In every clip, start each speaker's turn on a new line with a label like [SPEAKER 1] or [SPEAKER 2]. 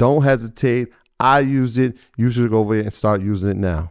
[SPEAKER 1] don't hesitate. I use it. You should go over there and start using it now.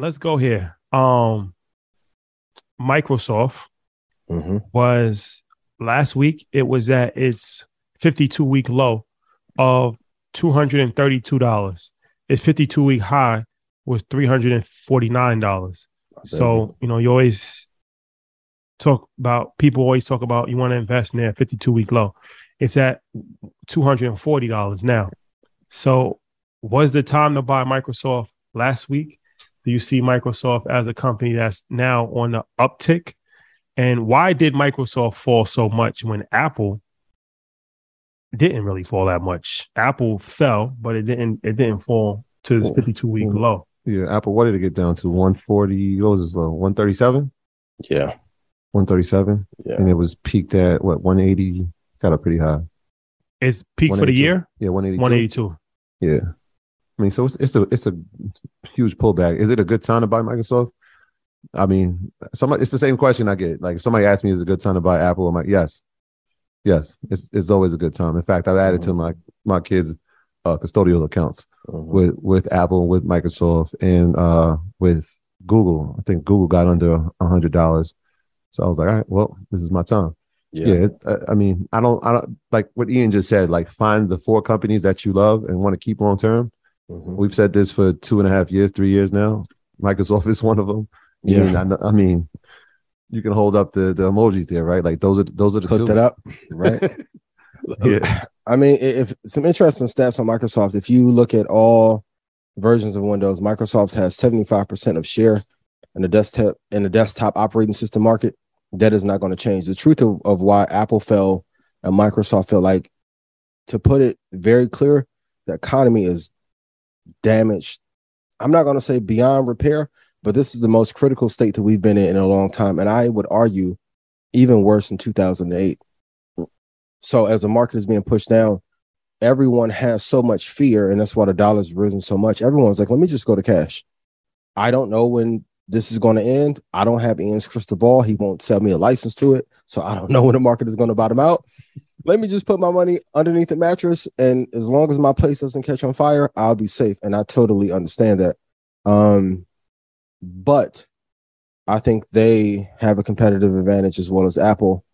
[SPEAKER 2] Let's go here. Um, Microsoft
[SPEAKER 3] Mm-hmm.
[SPEAKER 2] was last week. It was at its 52 week low of $232. Its 52 week high was $349. So, you know, you always talk about people always talk about you want to invest in there 52 week low. It's at $240 now. So, was the time to buy Microsoft last week? Do you see Microsoft as a company that's now on the uptick? And why did Microsoft fall so much when Apple didn't really fall that much? Apple fell, but it didn't it didn't fall to the 52 week low.
[SPEAKER 3] Yeah, Apple. What did it get down to? One forty. What was this low? One thirty seven.
[SPEAKER 4] Yeah.
[SPEAKER 3] One thirty seven.
[SPEAKER 4] Yeah.
[SPEAKER 3] And it was peaked at what? One eighty. Got up pretty high.
[SPEAKER 2] It's peak for the year,
[SPEAKER 3] Yeah, one eighty.
[SPEAKER 2] 182.
[SPEAKER 3] Yeah. I mean, so it's it's a it's a huge pullback. Is it a good time to buy Microsoft? I mean, somebody it's the same question I get. Like if somebody asks me, is it a good time to buy Apple? I'm like, yes, yes. It's it's always a good time. In fact, I've added to my my kids' uh, custodial accounts
[SPEAKER 4] Mhm.
[SPEAKER 3] with with Apple, with Microsoft, and uh, with Google. I think Google got under a hundred dollars. So I was like, all right, well, this is my time.
[SPEAKER 4] Yeah.
[SPEAKER 3] Yeah, it, I- I mean, I don't, I don't like what Ian just said. Like, find the four companies that you love and want to keep long term.
[SPEAKER 4] Mhm.
[SPEAKER 3] We've said this for two and a half years, three years now. Microsoft is one of them.
[SPEAKER 4] Yeah.
[SPEAKER 3] And I, know- I mean, you can hold up the the emojis there, right? Like those are those are the
[SPEAKER 4] Put
[SPEAKER 3] two.
[SPEAKER 4] that up, right?
[SPEAKER 3] Yeah.
[SPEAKER 4] I mean, if some interesting stats on Microsoft, if you look at all versions of Windows, Microsoft has 75% of share in the desktop in the desktop operating system market. That is not going to change. The truth of, of why Apple fell and Microsoft fell, like to put it very clear, the economy is damaged. I'm not going to say beyond repair, but this is the most critical state that we've been in in a long time. And I would argue even worse in 2008. So as the market is being pushed down, everyone has so much fear, and that's why the dollar's risen so much. Everyone's like, let me just go to cash. I don't know when this is going to end. I don't have Ian's crystal ball. He won't sell me a license to it. So I don't know when the market is going to bottom out. Let me just put my money underneath the mattress. And as long as my place doesn't catch on fire, I'll be safe. And I totally understand that. Um, but I think they have a competitive advantage as well as Apple.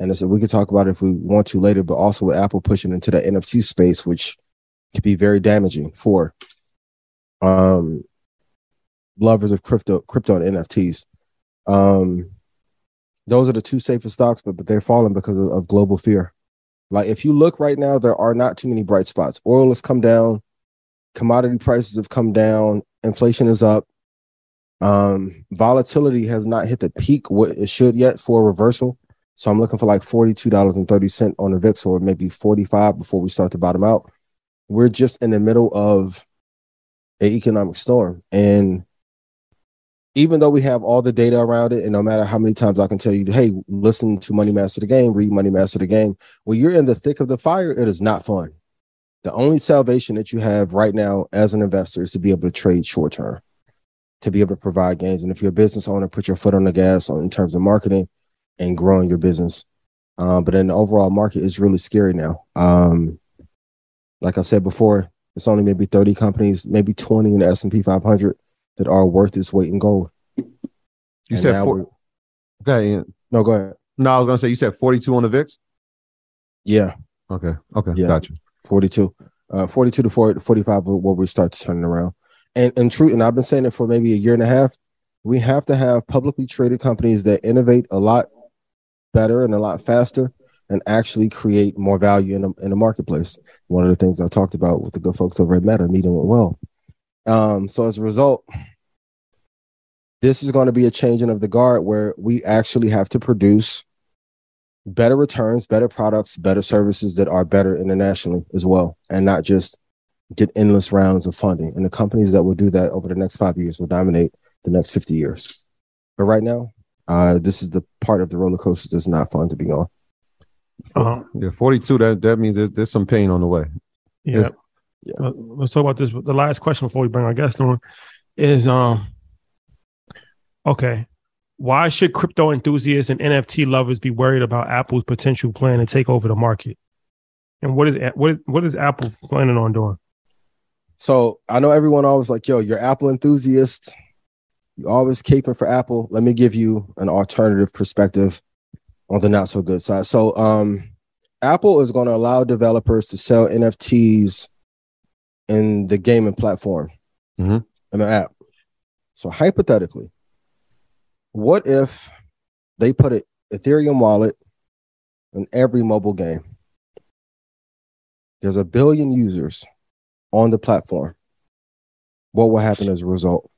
[SPEAKER 4] And said we could talk about it if we want to later, but also with Apple pushing into the NFT space, which could be very damaging for um lovers of crypto crypto and NFTs. Um, those are the two safest stocks, but but they're falling because of, of global fear. Like if you look right now, there are not too many bright spots. Oil has come down, commodity prices have come down, inflation is up. Um, volatility has not hit the peak what it should yet for a reversal. So I'm looking for like $42.30 on the VIX or maybe 45 before we start to bottom out. We're just in the middle of an economic storm. And even though we have all the data around it, and no matter how many times I can tell you, hey, listen to Money Master the Game, read Money Master the Game, when you're in the thick of the fire, it is not fun. The only salvation that you have right now as an investor is to be able to trade short term, to be able to provide gains. And if you're a business owner, put your foot on the gas in terms of marketing and growing your business. Um, but in the overall market it's really scary now. Um, like I said before, it's only maybe 30 companies, maybe 20 in the S&P 500 that are worth its weight in gold.
[SPEAKER 3] You
[SPEAKER 4] And
[SPEAKER 3] said four, okay. Ian.
[SPEAKER 4] no, go ahead.
[SPEAKER 3] No, I was gonna say you said 42 on the VIX.
[SPEAKER 4] Yeah,
[SPEAKER 3] Okay. Okay.
[SPEAKER 4] Yeah.
[SPEAKER 3] Gotcha.
[SPEAKER 4] 42. Uh, 42 to 40, 45 will where we start to turn it around. And and true, and I've been saying it for maybe a year and a half. We have to have publicly traded companies that innovate a lot better and a lot faster and actually create more value in the, in the marketplace. One of the things I talked about with the good folks over at Meta, meeting went well. Um, so as a result, this is going to be a changing of the guard where we actually have to produce better returns, better products, better services that are better internationally as well, and not just get endless rounds of funding. And the companies that will do that over the next five years will dominate the next 50 years. But right now, uh, this is the part of the roller coaster that's not fun to be on.
[SPEAKER 2] Uh-huh.
[SPEAKER 3] Yeah. 42. That that means there's there's some pain on the way.
[SPEAKER 2] Yeah.
[SPEAKER 4] Yeah.
[SPEAKER 2] Let's talk about this. The last question before we bring our guest on is um okay. Why should crypto enthusiasts and NFT lovers be worried about Apple's potential plan to take over the market? And what is what is, what is Apple planning on doing?
[SPEAKER 4] So I know everyone always like, yo, you're Apple enthusiast. You always caping for Apple. Let me give you an alternative perspective on the not so good side. So um Apple is going to allow developers to sell NFTs in the gaming platform
[SPEAKER 3] Mhm.
[SPEAKER 4] in the app. So hypothetically, what if they put an Ethereum wallet in every mobile game? There's a billion users on the platform. What will happen as a result?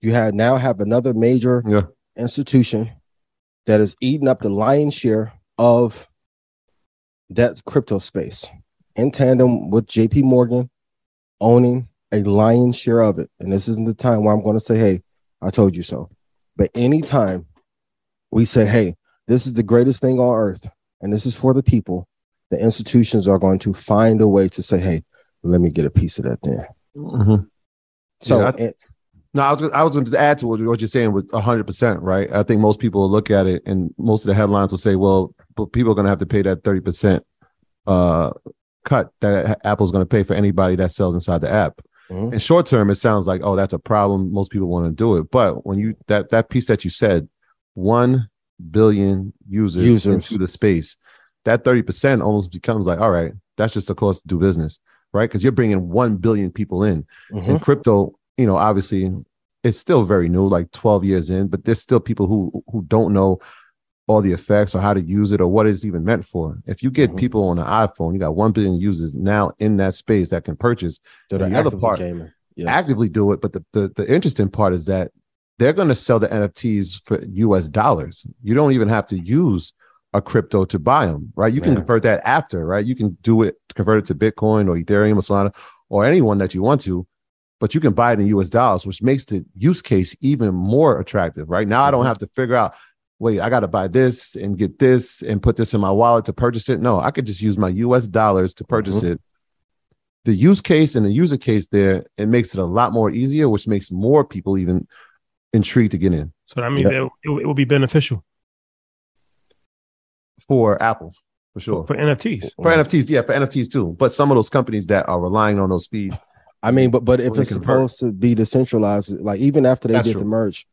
[SPEAKER 4] You have now have another major
[SPEAKER 3] Yeah.
[SPEAKER 4] institution that is eating up the lion's share of that crypto space in tandem with JP Morgan owning a lion's share of it. And this isn't the time where I'm going to say, hey, I told you so. But anytime we say, hey, this is the greatest thing on earth and this is for the people, the institutions are going to find a way to say, hey, let me get a piece of that then.
[SPEAKER 3] Mhm.
[SPEAKER 4] So
[SPEAKER 3] Yeah, I-
[SPEAKER 4] and-
[SPEAKER 3] No, I was I was going to add to what, what you're saying with 100 percent right. I think most people will look at it, and most of the headlines will say, "Well, but people are going to have to pay that 30 percent uh, cut that Apple's going to pay for anybody that sells inside the app."
[SPEAKER 4] Mhm.
[SPEAKER 3] In short term, it sounds like, "Oh, that's a problem." Most people want to do it, but when you that that piece that you said, one billion users,
[SPEAKER 4] Users.
[SPEAKER 3] into the space, that 30 percent almost becomes like, "All right, that's just the cost to do business." Right, because you're bringing one billion people in,
[SPEAKER 4] Mhm.
[SPEAKER 3] and crypto you know obviously it's still very new like 12 years in but there's still people who who don't know all the effects or how to use it or what it's even meant for if you get
[SPEAKER 4] Mhm.
[SPEAKER 3] people on an iphone you got 1 billion users now in that space that can purchase
[SPEAKER 4] that
[SPEAKER 3] the other part-
[SPEAKER 4] Yes.
[SPEAKER 3] actively do it but the, the the interesting part is that they're going to sell the nfts for us dollars you don't even have to use a crypto to buy them right you can convert that after right you can do it convert it to bitcoin or ethereum or solana or anyone that you want to but you can buy it in US dollars, which makes the use case even more attractive. Right now, I don't
[SPEAKER 4] Mhm.
[SPEAKER 3] have to figure out, wait, I got to buy this and get this and put this in my wallet to purchase it. No, I could just use my US dollars to purchase mm-hmm. it. The use case and the user case there, it makes it a lot more easier, which makes more people even intrigued to get in
[SPEAKER 2] So that means
[SPEAKER 4] Yeah.
[SPEAKER 2] it, it will be beneficial
[SPEAKER 3] for Apple, for sure.
[SPEAKER 2] for NFTs.
[SPEAKER 3] For NFTs, yeah, for NFTs too. But some of those companies that are relying on those fees,
[SPEAKER 4] I mean, but but if
[SPEAKER 3] When they
[SPEAKER 4] it's
[SPEAKER 3] convert.
[SPEAKER 4] supposed to be decentralized, like even after they
[SPEAKER 3] That's
[SPEAKER 4] did
[SPEAKER 3] true.
[SPEAKER 4] the merge,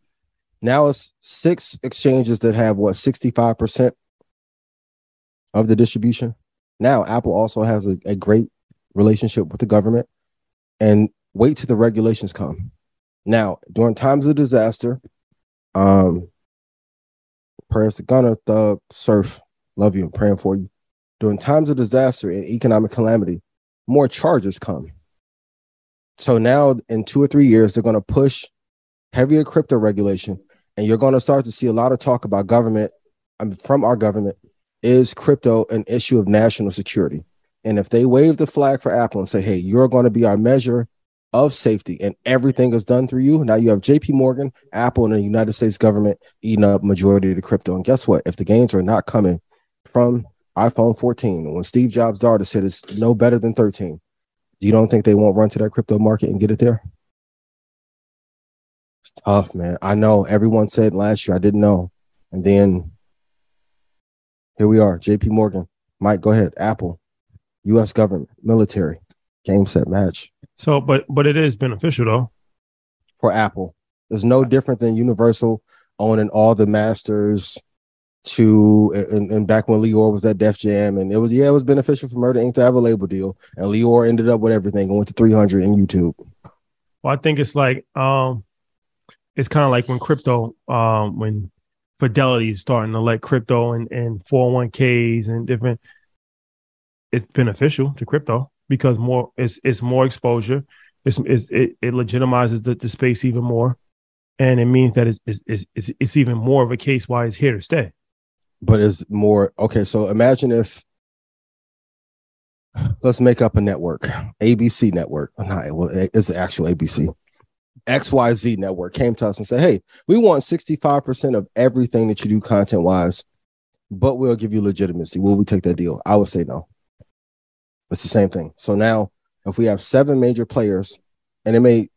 [SPEAKER 4] now it's six exchanges that have what sixty five percent of the distribution. Now Apple also has a, a great relationship with the government, and wait till the regulations come. Now, during times of disaster, um, prayers to Gunna, Thug, Surf, love you, praying for you. During times of disaster and economic calamity, more charges come. So now, in two or three years, they're going to push heavier crypto regulation, and you're going to start to see a lot of talk about government I mean, from our government. Is crypto an issue of national security? And if they wave the flag for Apple and say, "Hey, you're going to be our measure of safety and everything is done through you. Now you have JP Morgan, Apple, and the United States government eating up majority of the crypto. And guess what? If the gains are not coming from iPhone 14, when Steve Jobs' daughter said it's no better than 13, you don't think they won't run to that crypto market and get it there? It's tough, man. I know everyone said last year I didn't know. And then here we are, JP Morgan. Mike, go ahead. Apple, US government, military, game set match
[SPEAKER 2] So, but but it is beneficial though.
[SPEAKER 4] for Apple. It's no different than Universal owning all the masters to and, and back when Lyor was at Def Jam and it was yeah, it was beneficial for Murder Inc. to have a label deal. And Lyor ended up with everything and went to 300 in YouTube.
[SPEAKER 2] Well, I think it's like um, it's kind of like when crypto, um, when Fidelity is starting to let crypto and and four hundred one ks and different. It's beneficial to crypto because more it's it's more exposure. It's, it's it it legitimizes the, the space even more, and it means that it's, it's it's it's it's even more of a case why it's here to stay.
[SPEAKER 4] But it's more okay. So imagine if let's make up a network, ABC network. Not well, it's the actual ABC. XYZ network came to us and said, Hey, we want 65% of everything that you do content wise, but we'll give you legitimacy. Will we take that deal? I would say no. It's the same thing. So now, if we have seven major players, and it may,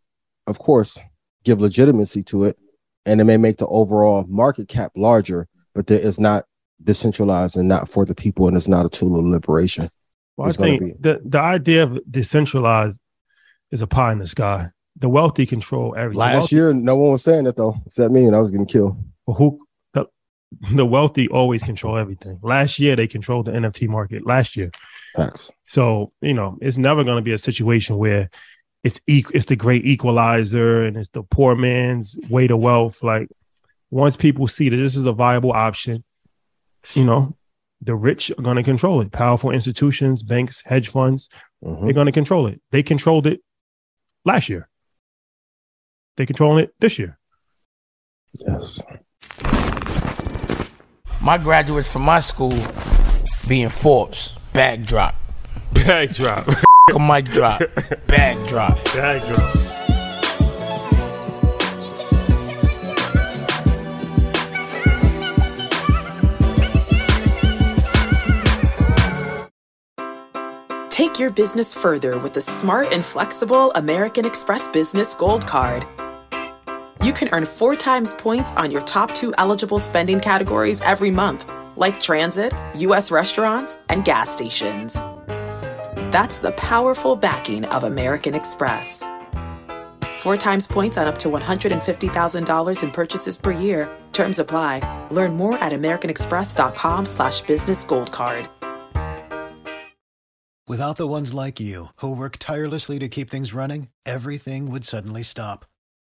[SPEAKER 4] of course, give legitimacy to it, and it may make the overall market cap larger, but there is not decentralized and not for the people, and it's not a tool of liberation.
[SPEAKER 2] Well, I think the the idea of decentralized is a pie in the sky. The wealthy control everything.
[SPEAKER 4] Last year, no one was saying that though, except me, and I was getting killed.
[SPEAKER 2] But who the, the wealthy always control everything. Last year they controlled the NFT market. Last year,
[SPEAKER 4] Facts.
[SPEAKER 2] so you know it's never going to be a situation where it's e- it's the great equalizer and it's the poor man's way to wealth. Like once people see that this is a viable option, you know, the rich are going to control it. Powerful institutions, banks, hedge funds,
[SPEAKER 4] Mhm.
[SPEAKER 2] they're going to control it. They controlled it last year. They controlling it this year.
[SPEAKER 4] Yes.
[SPEAKER 5] My graduates from my school being Forbes, bag drop.
[SPEAKER 2] Bag drop.
[SPEAKER 5] A mic drop, bag drop.
[SPEAKER 2] Bag drop.
[SPEAKER 6] Take your business further with the smart and flexible American Express Business Gold Card. You can earn four times points on your top two eligible spending categories every month, like transit, U.S. restaurants, and gas stations. That's the powerful backing of American Express. Four times points on up to $150,000 in purchases per year. Terms apply. Learn more at americanexpress.com slash business gold card.
[SPEAKER 7] Without the ones like you, who work tirelessly to keep things running, everything would suddenly stop.